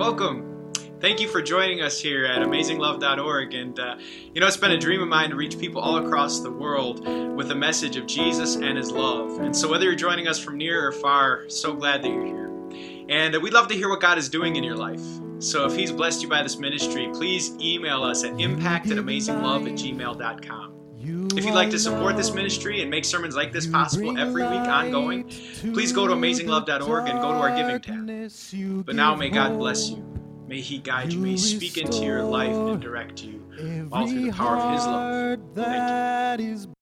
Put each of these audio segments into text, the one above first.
welcome. Thank you for joining us here at AmazingLove.org. And, uh, you know, it's been a dream of mine to reach people all across the world with a message of Jesus and His love. And so, whether you're joining us from near or far, so glad that you're here. And uh, we'd love to hear what God is doing in your life. So, if He's blessed you by this ministry, please email us at impact at amazinglove at gmail.com. If you'd like to support this ministry and make sermons like this possible every week ongoing, please go to amazinglove.org and go to our giving tab. But now may God bless you. May He guide you. May He speak into your life and direct you all through the power of His love. Thank you.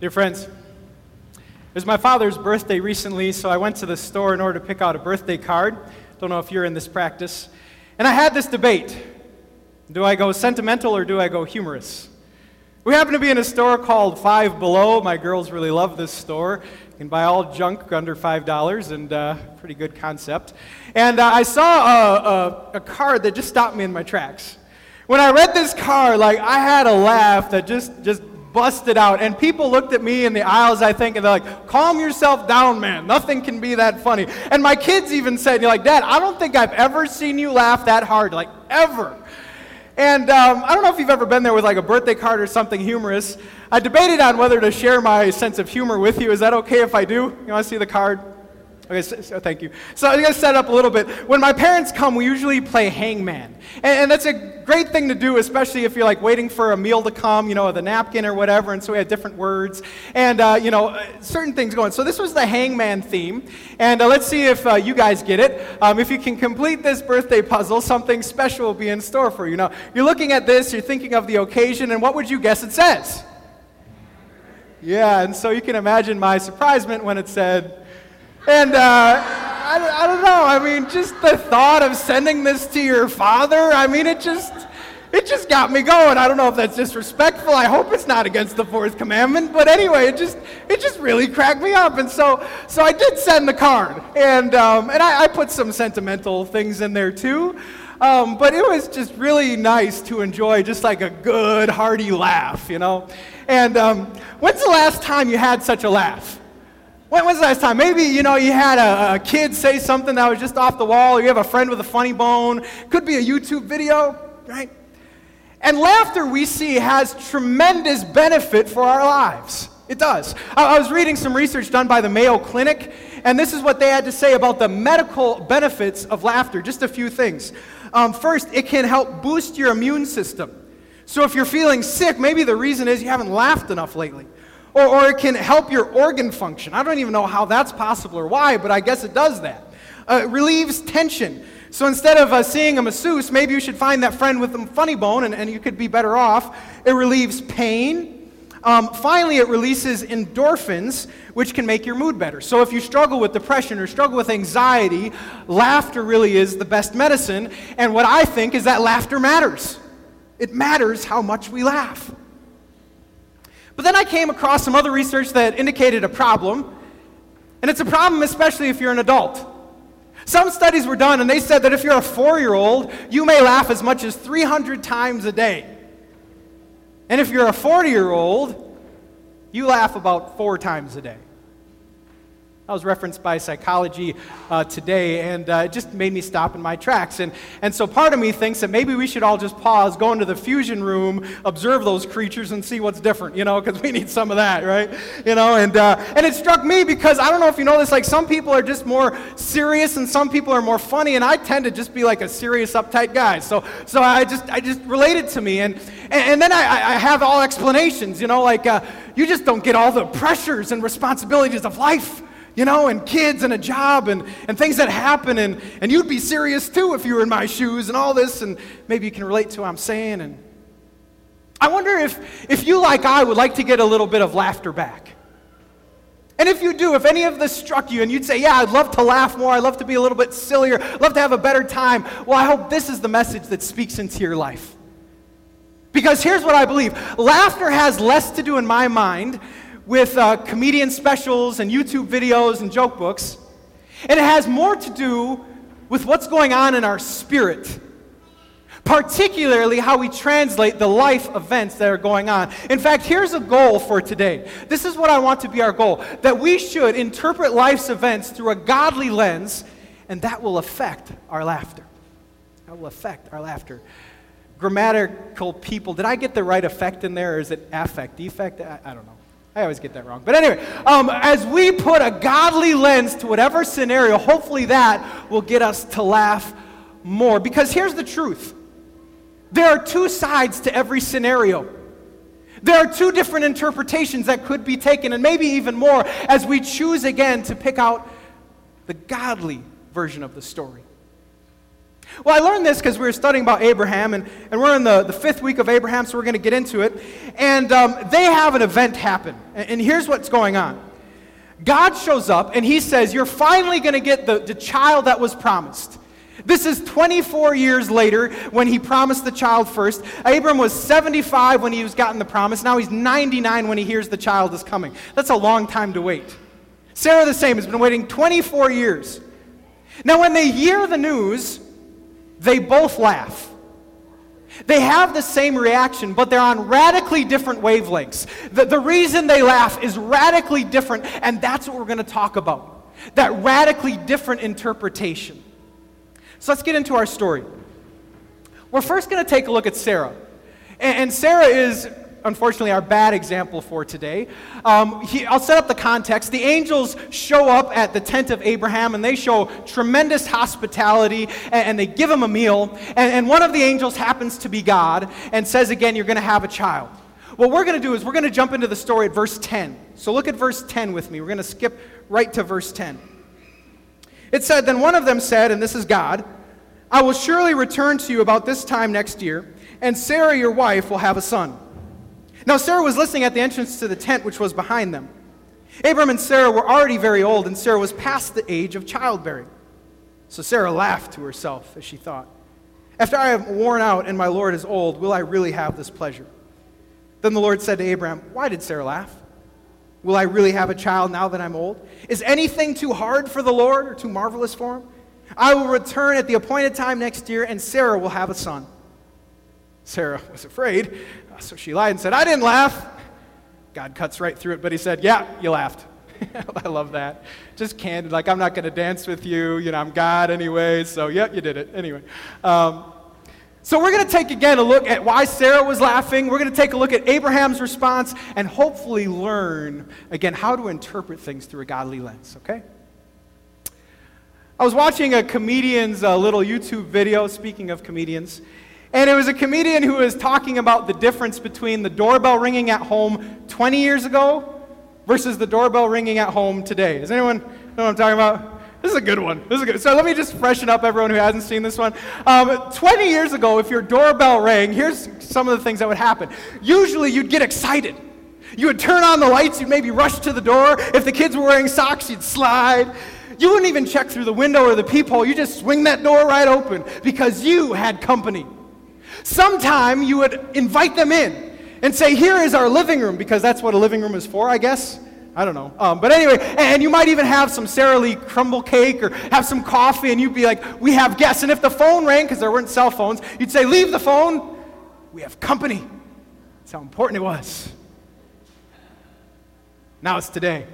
Dear friends, it was my father's birthday recently, so I went to the store in order to pick out a birthday card. Don't know if you're in this practice. And I had this debate do I go sentimental or do I go humorous? We happen to be in a store called Five Below. My girls really love this store. You can buy all junk under $5, and uh, pretty good concept. And uh, I saw a, a, a card that just stopped me in my tracks. When I read this card, like I had a laugh that just, just busted out. And people looked at me in the aisles, I think, and they're like, calm yourself down, man. Nothing can be that funny. And my kids even said, you're like, Dad, I don't think I've ever seen you laugh that hard, like, ever. And um, I don't know if you've ever been there with like a birthday card or something humorous. I debated on whether to share my sense of humor with you. Is that okay if I do? You want to see the card? Okay, so, so thank you. So I'm going to set up a little bit. When my parents come, we usually play hangman. And, and, that's a great thing to do, especially if you're like waiting for a meal to come, you know, a napkin or whatever. And so we had different words and, uh, you know, certain things going. So this was the hangman theme. And uh, let's see if uh, you guys get it. Um, if you can complete this birthday puzzle, something special will be in store for you. Now, you're looking at this, you're thinking of the occasion, and what would you guess it says? Yeah, and so you can imagine my surprisement when it said, and uh, I, I don't know. I mean, just the thought of sending this to your father, I mean, it just. It just got me going. I don't know if that's disrespectful. I hope it's not against the fourth commandment. But anyway, it just it just really cracked me up. And so so I did send the card, and um, and I, I, put some sentimental things in there too. Um, but it was just really nice to enjoy just like a good hearty laugh, you know. And um, when's the last time you had such a laugh? When was the last time? Maybe, you know, you had a, a, kid say something that was just off the wall, or you have a friend with a funny bone. Could be a YouTube video, right? And laughter, we see, has tremendous benefit for our lives. It does. I, was reading some research done by the Mayo Clinic, and this is what they had to say about the medical benefits of laughter. Just a few things. Um, first, it can help boost your immune system. So if you're feeling sick, maybe the reason is you haven't laughed enough lately. Or, or it can help your organ function. I don't even know how that's possible or why, but I guess it does that. Uh, it relieves tension. So instead of uh, seeing a masseuse, maybe you should find that friend with a funny bone and, and you could be better off. It relieves pain. Um, finally, it releases endorphins, which can make your mood better. So if you struggle with depression or struggle with anxiety, laughter really is the best medicine. And what I think is that laughter matters. It matters how much we laugh. But then I came across some other research that indicated a problem, and it's a problem especially if you're an adult. Some studies were done, and they said that if you're a four year old, you may laugh as much as 300 times a day. And if you're a 40 year old, you laugh about four times a day. That was referenced by Psychology uh, Today, and uh, it just made me stop in my tracks. And, and so part of me thinks that maybe we should all just pause, go into the fusion room, observe those creatures, and see what's different, you know, because we need some of that, right? You know, and, uh, and it struck me because I don't know if you know this, like some people are just more serious and some people are more funny, and I tend to just be like a serious, uptight guy. So, so I just, I just related to me. And, and, and then I, I have all explanations, you know, like uh, you just don't get all the pressures and responsibilities of life you know, and kids and a job and, and things that happen. And, and you'd be serious too if you were in my shoes and all this. And maybe you can relate to what I'm saying. And I wonder if, if you, like I, would like to get a little bit of laughter back. And if you do, if any of this struck you and you'd say, Yeah, I'd love to laugh more, I'd love to be a little bit sillier, I'd love to have a better time, well, I hope this is the message that speaks into your life. Because here's what I believe laughter has less to do in my mind with uh, comedian specials and YouTube videos and joke books. And it has more to do with what's going on in our spirit, particularly how we translate the life events that are going on. In fact, here's a goal for today. This is what I want to be our goal that we should interpret life's events through a godly lens, and that will affect our laughter. That will affect our laughter grammatical people. Did I get the right effect in there, or is it affect, defect? I, I don't know. I always get that wrong. But anyway, um, as we put a godly lens to whatever scenario, hopefully that will get us to laugh more. Because here's the truth there are two sides to every scenario. There are two different interpretations that could be taken, and maybe even more, as we choose again to pick out the godly version of the story. Well, I learned this because we were studying about Abraham, and, and we're in the, the fifth week of Abraham, so we're going to get into it. And um, they have an event happen. And, and, here's what's going on God shows up, and he says, You're finally going to get the, the child that was promised. This is 24 years later when he promised the child first. Abram was 75 when he was gotten the promise. Now he's 99 when he hears the child is coming. That's a long time to wait. Sarah, the same, has been waiting 24 years. Now, when they hear the news, they both laugh. They have the same reaction, but they're on radically different wavelengths. The, the reason they laugh is radically different, and that's what we're going to talk about that radically different interpretation. So let's get into our story. We're first going to take a look at Sarah. And, and Sarah is unfortunately, our bad example for today. Um, he, I'll set up the context. The angels show up at the tent of Abraham and they show tremendous hospitality and, and they give him a meal. And, and one of the angels happens to be God and says, Again, you're going to have a child. What we're going to do is we're going to jump into the story at verse 10. So look at verse 10 with me. We're going to skip right to verse 10. It said, Then one of them said, and this is God, I will surely return to you about this time next year, and Sarah, your wife, will have a son. Now, Sarah was listening at the entrance to the tent which was behind them. Abram and Sarah were already very old, and Sarah was past the age of childbearing. So Sarah laughed to herself as she thought, After I am worn out and my Lord is old, will I really have this pleasure? Then the Lord said to Abram, Why did Sarah laugh? Will I really have a child now that I'm old? Is anything too hard for the Lord or too marvelous for him? I will return at the appointed time next year, and Sarah will have a son. Sarah was afraid, so she lied and said, I didn't laugh. God cuts right through it, but he said, Yeah, you laughed. I love that. Just candid, like, I'm not going to dance with you. You know, I'm God anyway, so yep, you did it. Anyway. Um, so we're going to take again a look at why Sarah was laughing. We're going to take a look at Abraham's response and hopefully learn, again, how to interpret things through a godly lens, okay? I was watching a comedian's uh, little YouTube video, speaking of comedians, and it was a comedian who was talking about the difference between the doorbell ringing at home 20 years ago versus the doorbell ringing at home today. Does anyone know what I'm talking about? This is a good one. This is good. So let me just freshen up everyone who hasn't seen this one. Um, 20 years ago, if your doorbell rang, here's some of the things that would happen. Usually, you'd get excited. You would turn on the lights, you'd maybe rush to the door. If the kids were wearing socks, you'd slide. You wouldn't even check through the window or the peephole. You just swing that door right open because you had company. Sometime you would invite them in and say, Here is our living room, because that's what a living room is for, I guess. I don't know. Um, but anyway, and you might even have some Sara Lee crumble cake or have some coffee, and you'd be like, We have guests. And if the phone rang, because there weren't cell phones, you'd say, Leave the phone. We have company. That's how important it was. Now it's today.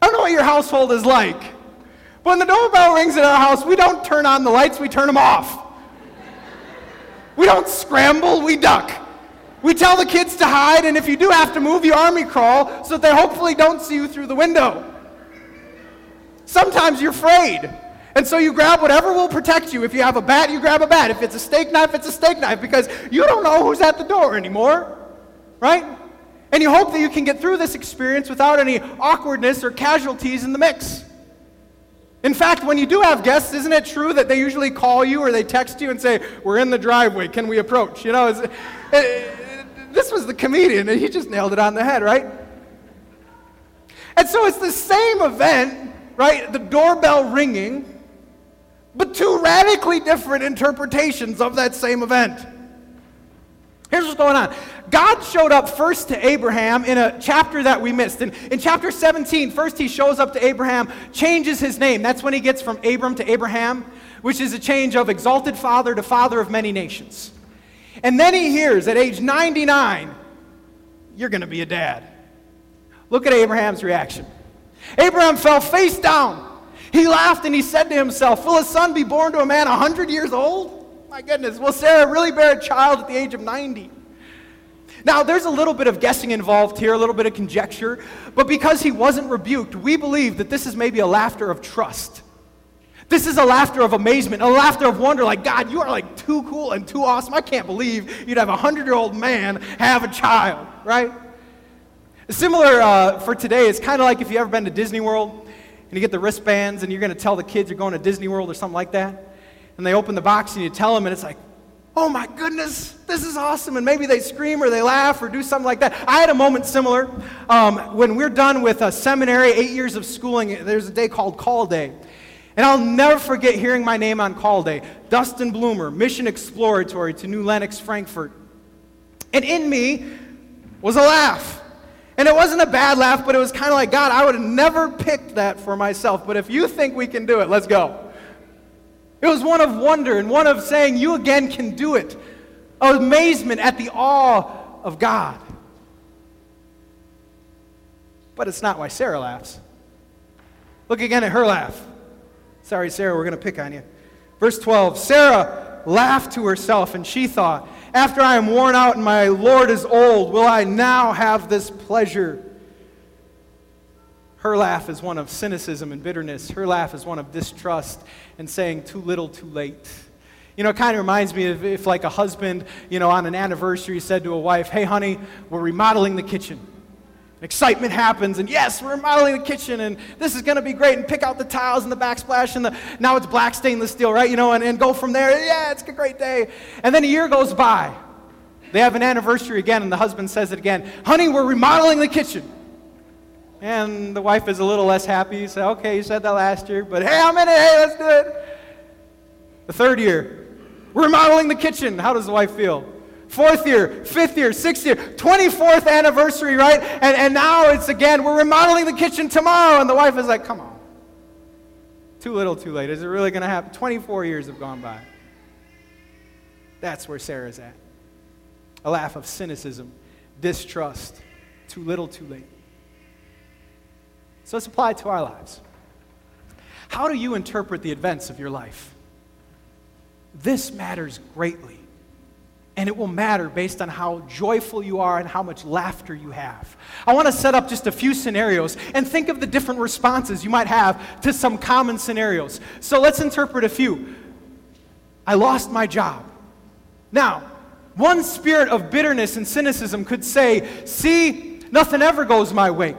I don't know what your household is like. But when the doorbell rings in our house, we don't turn on the lights, we turn them off. We don't scramble, we duck. We tell the kids to hide, and if you do have to move, you army crawl so that they hopefully don't see you through the window. Sometimes you're afraid. And so you grab whatever will protect you. If you have a bat, you grab a bat. If it's a steak knife, it's a steak knife because you don't know who's at the door anymore. Right? And you hope that you can get through this experience without any awkwardness or casualties in the mix. In fact, when you do have guests, isn't it true that they usually call you or they text you and say, We're in the driveway, can we approach? You know, it, it, this was the comedian, and he just nailed it on the head, right? And so it's the same event, right? The doorbell ringing, but two radically different interpretations of that same event. Here's what's going on. God showed up first to Abraham in a chapter that we missed. And in chapter 17, first he shows up to Abraham, changes his name. That's when he gets from Abram to Abraham, which is a change of exalted father to father of many nations. And then he hears at age 99, you're going to be a dad. Look at Abraham's reaction. Abraham fell face down. He laughed and he said to himself, Will a son be born to a man 100 years old? My goodness, will Sarah really bear a child at the age of 90? Now, there's a little bit of guessing involved here, a little bit of conjecture, but because he wasn't rebuked, we believe that this is maybe a laughter of trust. This is a laughter of amazement, a laughter of wonder, like, God, you are like too cool and too awesome. I can't believe you'd have a 100 year old man have a child, right? Similar uh, for today, it's kind of like if you've ever been to Disney World and you get the wristbands and you're going to tell the kids you're going to Disney World or something like that and they open the box and you tell them, and it's like, oh my goodness, this is awesome. And maybe they scream or they laugh or do something like that. I had a moment similar. Um, when we're done with a seminary, eight years of schooling, there's a day called Call Day. And I'll never forget hearing my name on Call Day Dustin Bloomer, Mission Exploratory to New Lenox, Frankfort. And in me was a laugh. And it wasn't a bad laugh, but it was kind of like, God, I would have never picked that for myself. But if you think we can do it, let's go. It was one of wonder and one of saying, You again can do it. Amazement at the awe of God. But it's not why Sarah laughs. Look again at her laugh. Sorry, Sarah, we're going to pick on you. Verse 12 Sarah laughed to herself, and she thought, After I am worn out and my Lord is old, will I now have this pleasure? Her laugh is one of cynicism and bitterness. Her laugh is one of distrust and saying, too little, too late. You know, it kind of reminds me of if, like, a husband, you know, on an anniversary said to a wife, Hey, honey, we're remodeling the kitchen. Excitement happens, and yes, we're remodeling the kitchen, and this is going to be great. And pick out the tiles and the backsplash, and the, now it's black stainless steel, right? You know, and, and go from there. Yeah, it's a great day. And then a year goes by. They have an anniversary again, and the husband says it again Honey, we're remodeling the kitchen. And the wife is a little less happy. You say, okay, you said that last year, but hey, I'm in it. Hey, let's do it. The third year, remodeling the kitchen. How does the wife feel? Fourth year, fifth year, sixth year, 24th anniversary, right? And, and now it's again, we're remodeling the kitchen tomorrow. And the wife is like, come on. Too little, too late. Is it really going to happen? 24 years have gone by. That's where Sarah's at. A laugh of cynicism, distrust. Too little, too late. So let's apply it to our lives. How do you interpret the events of your life? This matters greatly. And it will matter based on how joyful you are and how much laughter you have. I want to set up just a few scenarios and think of the different responses you might have to some common scenarios. So let's interpret a few. I lost my job. Now, one spirit of bitterness and cynicism could say, See, nothing ever goes my way.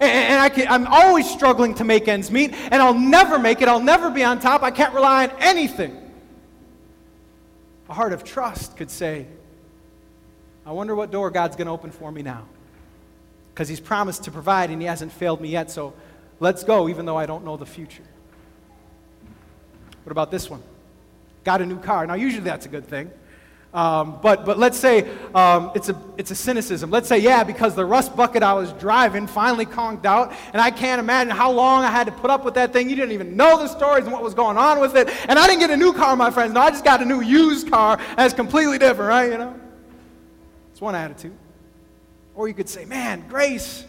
And I can, I'm always struggling to make ends meet, and I'll never make it. I'll never be on top. I can't rely on anything. A heart of trust could say, I wonder what door God's going to open for me now. Because He's promised to provide, and He hasn't failed me yet, so let's go, even though I don't know the future. What about this one? Got a new car. Now, usually that's a good thing. Um, but, but let's say um, it's, a, it's a cynicism. Let's say, yeah, because the rust bucket I was driving finally conked out, and I can't imagine how long I had to put up with that thing. You didn't even know the stories and what was going on with it. And I didn't get a new car, my friends. No, I just got a new used car, it's completely different, right? You know? It's one attitude. Or you could say, man, grace.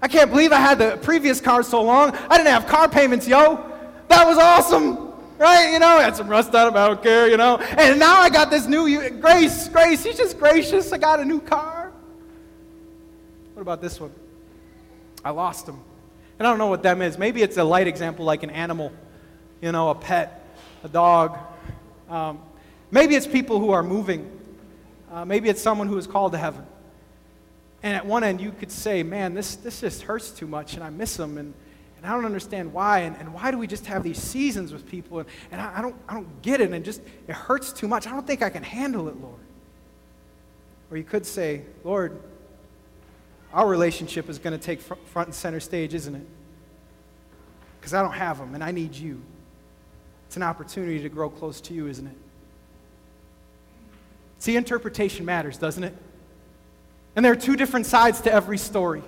I can't believe I had the previous car so long. I didn't have car payments, yo. That was awesome. Right? You know, I had some rust on him, I don't care, you know. And now I got this new grace, grace. He's just gracious. I got a new car. What about this one? I lost him. And I don't know what that is. Maybe it's a light example like an animal, you know, a pet, a dog. Um, maybe it's people who are moving. Uh, maybe it's someone who is called to heaven. And at one end, you could say, man, this, this just hurts too much, and I miss them. And, and I don't understand why. And, and why do we just have these seasons with people? And, and I, I, don't, I don't get it. And just, it hurts too much. I don't think I can handle it, Lord. Or you could say, Lord, our relationship is going to take fr- front and center stage, isn't it? Because I don't have them and I need you. It's an opportunity to grow close to you, isn't it? See, interpretation matters, doesn't it? And there are two different sides to every story.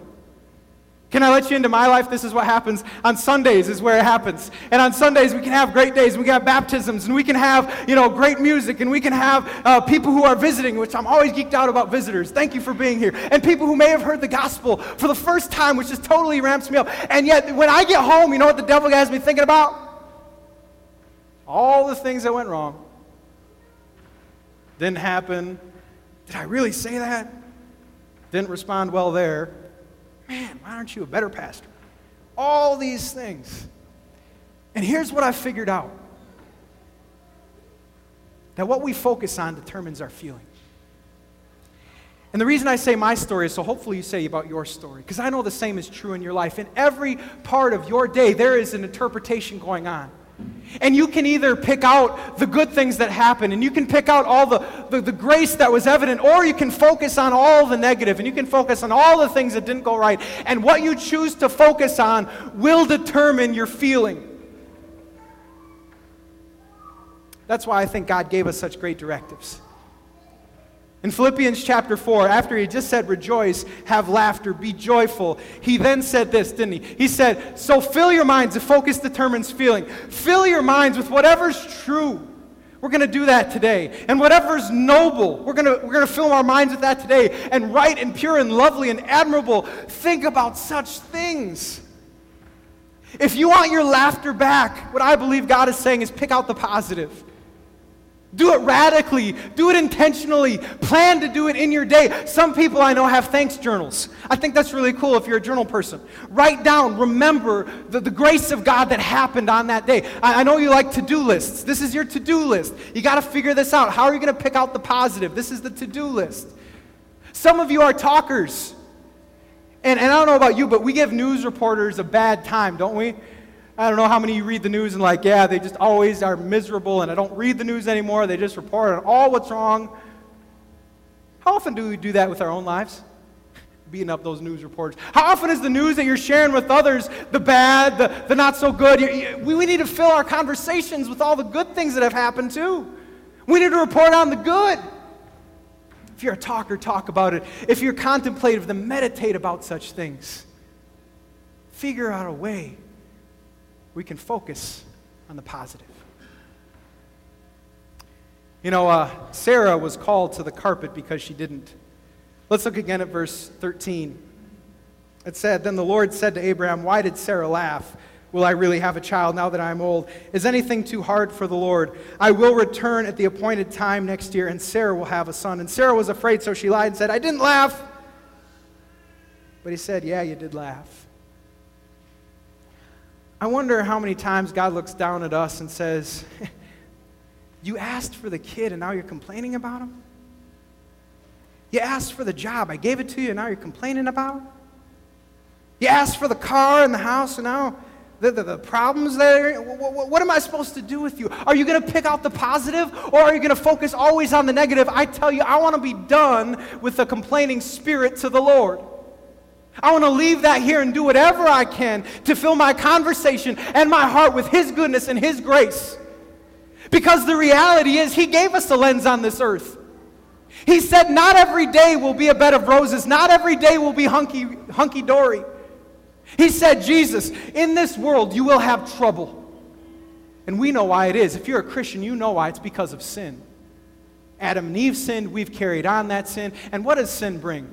Can I let you into my life? This is what happens. On Sundays is where it happens. And on Sundays, we can have great days. We can have baptisms, and we can have, you know, great music, and we can have uh, people who are visiting, which I'm always geeked out about visitors. Thank you for being here. And people who may have heard the gospel for the first time, which just totally ramps me up. And yet, when I get home, you know what the devil has me thinking about? All the things that went wrong. Didn't happen. Did I really say that? Didn't respond well there man, why aren't you a better pastor? All these things. And here's what I figured out that what we focus on determines our feeling. And the reason I say my story is so hopefully you say about your story, because I know the same is true in your life. In every part of your day, there is an interpretation going on. And you can either pick out the good things that happen, and you can pick out all the, the, the, grace that was evident, or you can focus on all the negative, and you can focus on all the things that didn't go right. And what you choose to focus on will determine your feeling. That's why I think God gave us such great directives. In Philippians chapter 4, after he just said, Rejoice, have laughter, be joyful, he then said this, didn't he? He said, So fill your minds, if focus determines feeling. Fill your minds with whatever's true. We're going to do that today. And whatever's noble, we're going to, we're to fill our minds with that today. And right and pure and lovely and admirable, think about such things. If you want your laughter back, what I believe God is saying is pick out the positive. Do it radically. Do it intentionally. Plan to do it in your day. Some people I know have thanks journals. I think that's really cool if you're a journal person. Write down, remember the, the grace of God that happened on that day. I, I know you like to do lists. This is your to do list. You got to figure this out. How are you going to pick out the positive? This is the to do list. Some of you are talkers. And, and I don't know about you, but we give news reporters a bad time, don't we? I don't know how many you read the news and like, yeah, they just always are miserable and I don't read the news anymore. They just report on all what's wrong. How often do we do that with our own lives? Beating up those news reports. How often is the news that you're sharing with others the bad, the, the not so good? You, you, we, we need to fill our conversations with all the good things that have happened too. We need to report on the good. If you're a talker, talk about it. If you're contemplative, then meditate about such things. Figure out a way we can focus on the positive. You know, uh, Sarah was called to the carpet because she didn't. Let's look again at verse 13. It said, Then the Lord said to Abraham, Why did Sarah laugh? Will I really have a child now that I'm old? Is anything too hard for the Lord? I will return at the appointed time next year, and Sarah will have a son. And Sarah was afraid, so she lied and said, I didn't laugh. But he said, Yeah, you did laugh. I wonder how many times God looks down at us and says, You asked for the kid and now you're complaining about him? You asked for the job, I gave it to you and now you're complaining about him? You asked for the car and the house and now the, the, the problems there. What, what, what am I supposed to do with you? Are you going to pick out the positive or are you going to focus always on the negative? I tell you, I want to be done with the complaining spirit to the Lord. I want to leave that here and do whatever I can to fill my conversation and my heart with His goodness and His grace. Because the reality is, He gave us a lens on this earth. He said, Not every day will be a bed of roses, not every day will be hunky, hunky dory. He said, Jesus, in this world you will have trouble. And we know why it is. If you're a Christian, you know why. It's because of sin. Adam and Eve sinned, we've carried on that sin. And what does sin bring?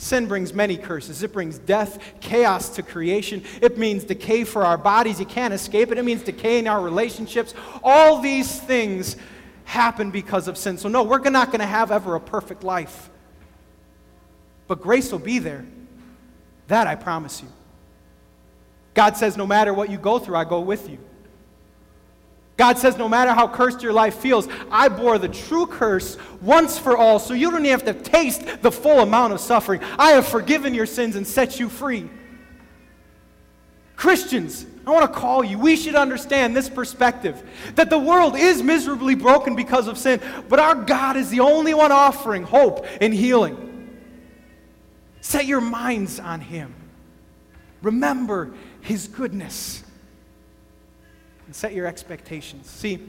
Sin brings many curses. It brings death, chaos to creation. It means decay for our bodies. You can't escape it. It means decay in our relationships. All these things happen because of sin. So, no, we're not going to have ever a perfect life. But grace will be there. That I promise you. God says, no matter what you go through, I go with you. God says, no matter how cursed your life feels, I bore the true curse once for all, so you don't even have to taste the full amount of suffering. I have forgiven your sins and set you free. Christians, I want to call you. We should understand this perspective that the world is miserably broken because of sin, but our God is the only one offering hope and healing. Set your minds on Him. Remember His goodness and set your expectations. See,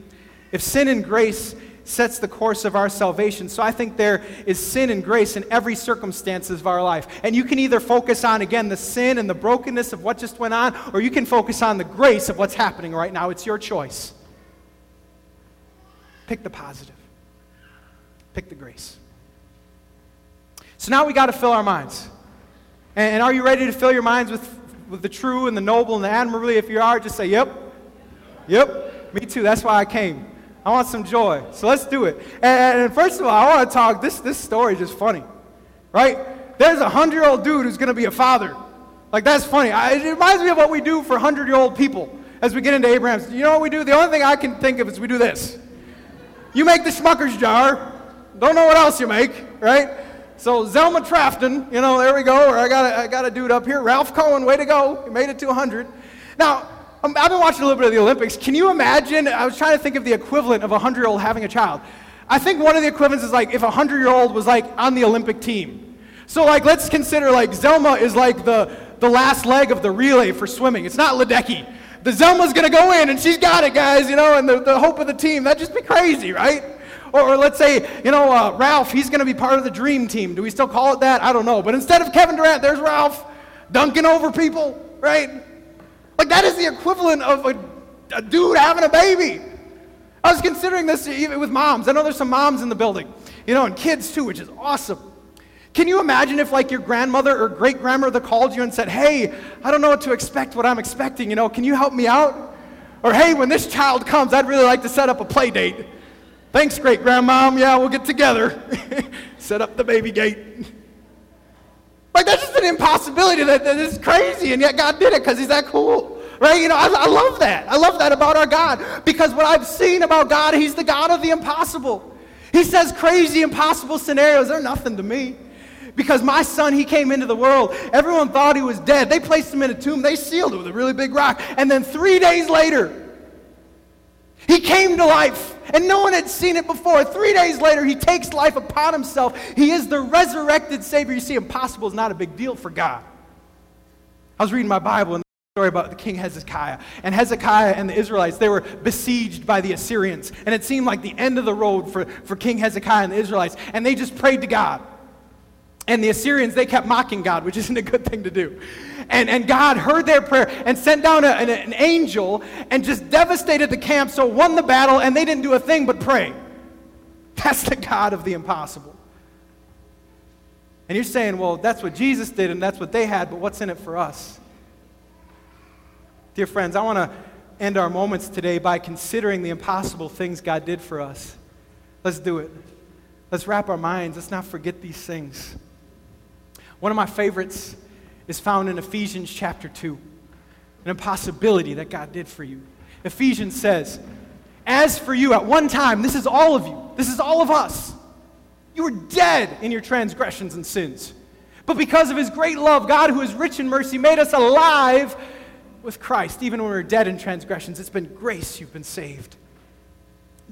if sin and grace sets the course of our salvation, so I think there is sin and grace in every circumstances of our life. And you can either focus on, again, the sin and the brokenness of what just went on, or you can focus on the grace of what's happening right now. It's your choice. Pick the positive, pick the grace. So now we got to fill our minds. And are you ready to fill your minds with, with the true and the noble and the admirably? If you are, just say, Yep. Yep, me too. That's why I came. I want some joy. So let's do it. And, and first of all, I want to talk. This, this story is just funny, right? There's a hundred year old dude who's going to be a father. Like, that's funny. I, it reminds me of what we do for 100 year old people as we get into Abraham's. You know what we do? The only thing I can think of is we do this. You make the Smucker's jar. Don't know what else you make, right? So Zelma Trafton, you know, there we go. Or I got a, I got a dude up here, Ralph Cohen. Way to go! He made it to 100. Now, um, I've been watching a little bit of the Olympics. Can you imagine? I was trying to think of the equivalent of a 100 year old having a child. I think one of the equivalents is like if a 100 year old was like on the Olympic team. So, like, let's consider like Zelma is like the, the last leg of the relay for swimming. It's not Ledecky. The Zelma's going to go in and she's got it, guys, you know, and the, the hope of the team. That'd just be crazy, right? Or, or let's say, you know, uh, Ralph, he's going to be part of the dream team. Do we still call it that? I don't know. But instead of Kevin Durant, there's Ralph dunking over people, right? Like, that is the equivalent of a, a dude having a baby. I was considering this even with moms. I know there's some moms in the building, you know, and kids too, which is awesome. Can you imagine if, like, your grandmother or great grandmother called you and said, Hey, I don't know what to expect, what I'm expecting, you know, can you help me out? Or, Hey, when this child comes, I'd really like to set up a play date. Thanks, great grandmom. Yeah, we'll get together. set up the baby gate. Like, that's just an impossibility. That, that is crazy, and yet God did it because He's that cool. Right? You know, I, I love that. I love that about our God because what I've seen about God, He's the God of the impossible. He says crazy, impossible scenarios, they're nothing to me. Because my son, he came into the world. Everyone thought he was dead. They placed him in a tomb. They sealed it with a really big rock. And then three days later, he came to life, and no one had seen it before. Three days later, he takes life upon himself. He is the resurrected Savior. You see, impossible is not a big deal for God. I was reading my Bible and the story about the king Hezekiah. And Hezekiah and the Israelites, they were besieged by the Assyrians. And it seemed like the end of the road for, for King Hezekiah and the Israelites. And they just prayed to God. And the Assyrians, they kept mocking God, which isn't a good thing to do. And, and God heard their prayer and sent down a, an, an angel and just devastated the camp, so won the battle, and they didn't do a thing but pray. That's the God of the impossible. And you're saying, well, that's what Jesus did and that's what they had, but what's in it for us? Dear friends, I want to end our moments today by considering the impossible things God did for us. Let's do it. Let's wrap our minds. Let's not forget these things. One of my favorites is found in Ephesians chapter 2, an impossibility that God did for you. Ephesians says, As for you, at one time, this is all of you, this is all of us. You were dead in your transgressions and sins. But because of his great love, God, who is rich in mercy, made us alive with Christ. Even when we were dead in transgressions, it's been grace you've been saved.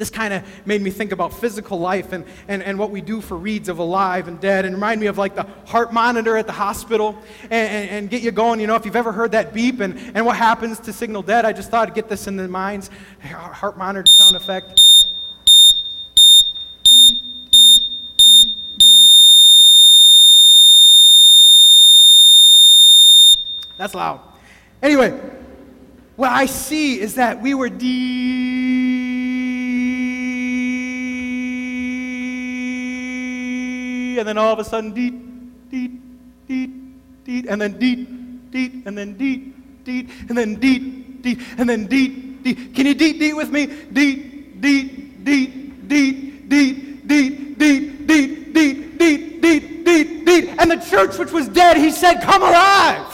This kind of made me think about physical life and, and, and what we do for reads of alive and dead and remind me of like the heart monitor at the hospital and, and, and get you going. You know, if you've ever heard that beep and, and what happens to signal dead, I just thought I'd get this in the minds. Heart monitor sound effect. That's loud. Anyway, what I see is that we were deep and then all of a sudden D, D, D, D, and then D, D, and then D, D, and then D, D, and then D, D. Can you D, D with me? D, D, D, D, D, D, D, D, D, D, D, D, D. And the church which was dead, he said, come alive.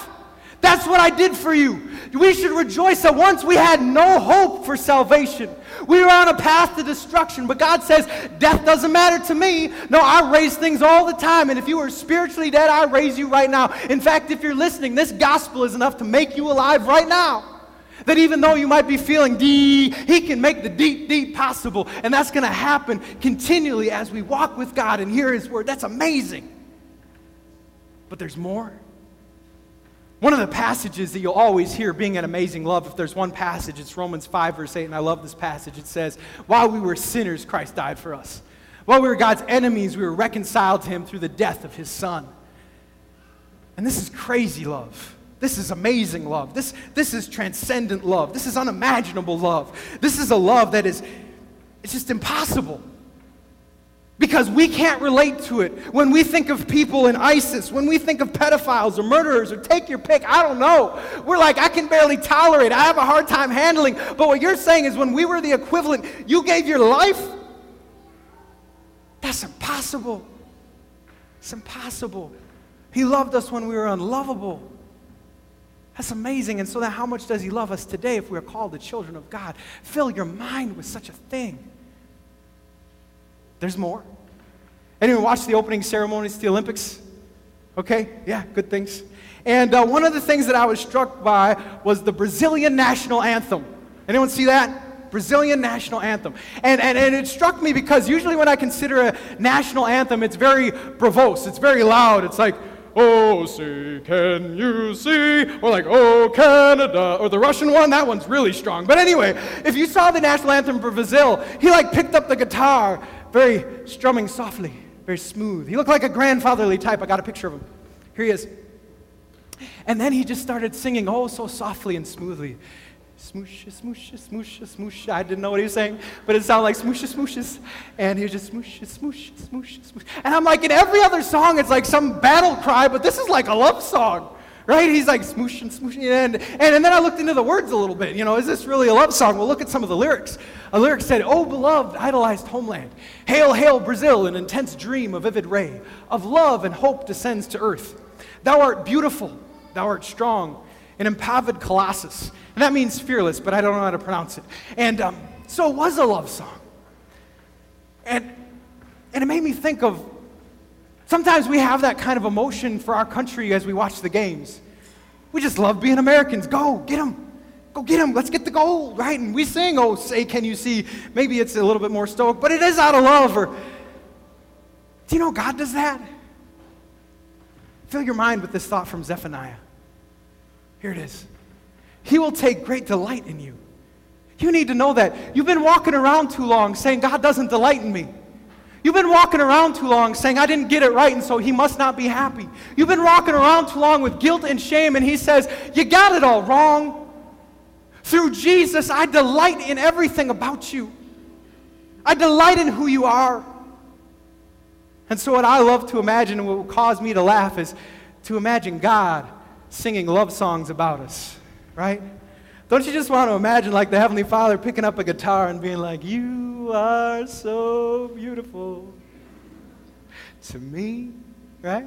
That's what I did for you. We should rejoice that once we had no hope for salvation. We were on a path to destruction, but God says, Death doesn't matter to me. No, I raise things all the time. And if you are spiritually dead, I raise you right now. In fact, if you're listening, this gospel is enough to make you alive right now. That even though you might be feeling deep, He can make the deep, deep possible. And that's going to happen continually as we walk with God and hear His word. That's amazing. But there's more. One of the passages that you'll always hear being an amazing love, if there's one passage, it's Romans 5, verse 8, and I love this passage. It says, While we were sinners, Christ died for us. While we were God's enemies, we were reconciled to Him through the death of His Son. And this is crazy love. This is amazing love. This, this is transcendent love. This is unimaginable love. This is a love that is, it's just impossible because we can't relate to it. When we think of people in ISIS, when we think of pedophiles or murderers or take your pick, I don't know. We're like, I can barely tolerate. I have a hard time handling. But what you're saying is when we were the equivalent, you gave your life? That's impossible. It's impossible. He loved us when we were unlovable. That's amazing. And so then how much does he love us today if we are called the children of God? Fill your mind with such a thing. There's more. Anyone watch the opening ceremonies to the Olympics? Okay, yeah, good things. And uh, one of the things that I was struck by was the Brazilian national anthem. Anyone see that? Brazilian national anthem. And, and, and it struck me because usually when I consider a national anthem, it's very bravos, it's very loud. It's like, oh, see, can you see? Or like, oh, Canada. Or the Russian one, that one's really strong. But anyway, if you saw the national anthem for Brazil, he like picked up the guitar very strumming softly, very smooth. He looked like a grandfatherly type. I got a picture of him. Here he is. And then he just started singing oh so softly and smoothly. Smoosha, smoosha, smoosha, smoosha. I didn't know what he was saying, but it sounded like smoosha, smooshes. And he was just smoosha, smoosha, smoosha, smoosha. And I'm like, in every other song, it's like some battle cry, but this is like a love song right? He's like smooshing, smooshing. And, and, and then I looked into the words a little bit. You know, is this really a love song? Well, look at some of the lyrics. A lyric said, Oh, beloved, idolized homeland, hail, hail, Brazil, an intense dream, a vivid ray of love and hope descends to earth. Thou art beautiful, thou art strong, an impavid colossus. And that means fearless, but I don't know how to pronounce it. And um, so it was a love song. And, and it made me think of Sometimes we have that kind of emotion for our country as we watch the games. We just love being Americans. Go, get them. Go get them. Let's get the goal, right? And we sing, oh, say, can you see? Maybe it's a little bit more stoic, but it is out of love. Or, do you know God does that? Fill your mind with this thought from Zephaniah. Here it is. He will take great delight in you. You need to know that. You've been walking around too long saying, God doesn't delight in me. You've been walking around too long saying, I didn't get it right, and so he must not be happy. You've been walking around too long with guilt and shame, and he says, You got it all wrong. Through Jesus, I delight in everything about you. I delight in who you are. And so, what I love to imagine and what will cause me to laugh is to imagine God singing love songs about us, right? Don't you just want to imagine, like the Heavenly Father picking up a guitar and being like, You are so beautiful to me, right?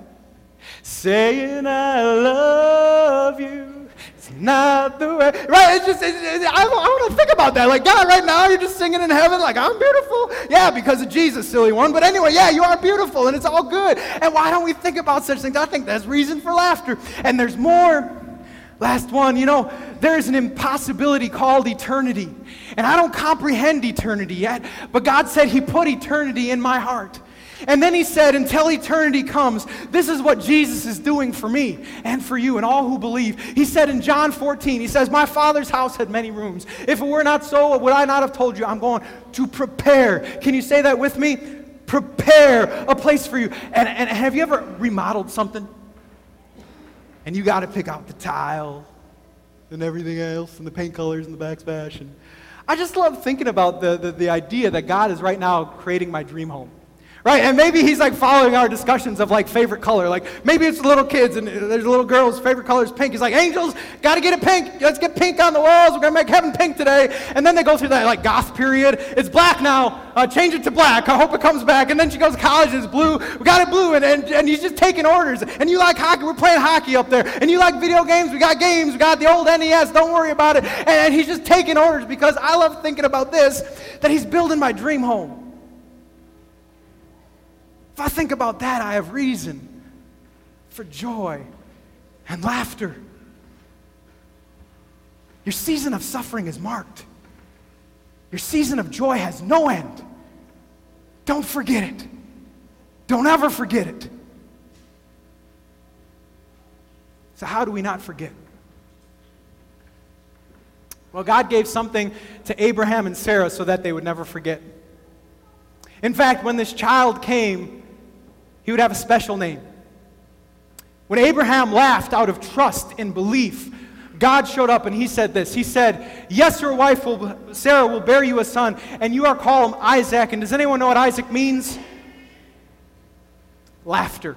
Saying I love you. It's not the way, right? It's just, it's, it's, I, I want to think about that. Like, God, right now you're just singing in heaven, like, I'm beautiful. Yeah, because of Jesus, silly one. But anyway, yeah, you are beautiful, and it's all good. And why don't we think about such things? I think there's reason for laughter. And there's more Last one, you know, there's an impossibility called eternity. And I don't comprehend eternity yet, but God said He put eternity in my heart. And then He said, until eternity comes, this is what Jesus is doing for me and for you and all who believe. He said in John 14, He says, My Father's house had many rooms. If it were not so, would I not have told you? I'm going to prepare. Can you say that with me? Prepare a place for you. And, and have you ever remodeled something? And you got to pick out the tile and everything else and the paint colors and the backsplash. And I just love thinking about the, the, the idea that God is right now creating my dream home. Right? And maybe he's like following our discussions of like favorite color. Like maybe it's little kids and there's a little girl's favorite color is pink. He's like, angels, got to get it pink. Let's get pink on the walls. We're to make heaven pink today. And then they go through that like goth period. It's black now. Uh, change it to black. I hope it comes back. And then she goes to college it's blue. We got it blue. And, and, and he's just taking orders. And you like hockey. We're playing hockey up there. And you like video games. We got games. We got the old NES. Don't worry about it. And, and he's just taking orders because I love thinking about this that he's building my dream home. If I think about that, I have reason for joy and laughter. Your season of suffering is marked. Your season of joy has no end. Don't forget it. Don't ever forget it. So, how do we not forget? Well, God gave something to Abraham and Sarah so that they would never forget. In fact, when this child came, he would have a special name. When Abraham laughed out of trust and belief, God showed up and he said this. He said, Yes, your wife, will, Sarah, will bear you a son, and you are called him Isaac. And does anyone know what Isaac means? Laughter.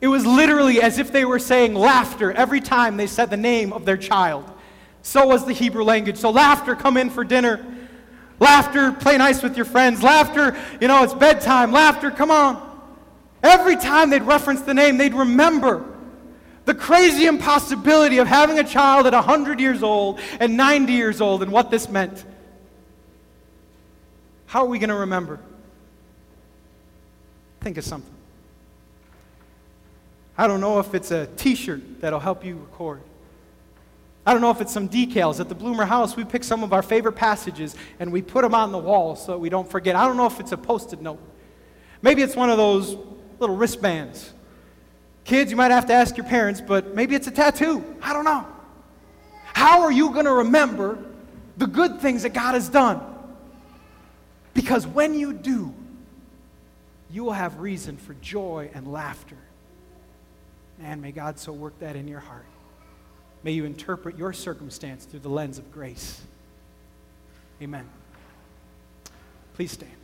It was literally as if they were saying laughter every time they said the name of their child. So was the Hebrew language. So, laughter, come in for dinner. Laughter, play nice with your friends. Laughter, you know, it's bedtime. Laughter, come on. Every time they'd reference the name, they'd remember the crazy impossibility of having a child at 100 years old and 90 years old and what this meant. How are we going to remember? Think of something. I don't know if it's a t shirt that'll help you record. I don't know if it's some decals. At the Bloomer House, we pick some of our favorite passages and we put them on the wall so we don't forget. I don't know if it's a post it note. Maybe it's one of those little wristbands. Kids, you might have to ask your parents, but maybe it's a tattoo. I don't know. How are you going to remember the good things that God has done? Because when you do, you will have reason for joy and laughter. And may God so work that in your heart. May you interpret your circumstance through the lens of grace. Amen. Please stand.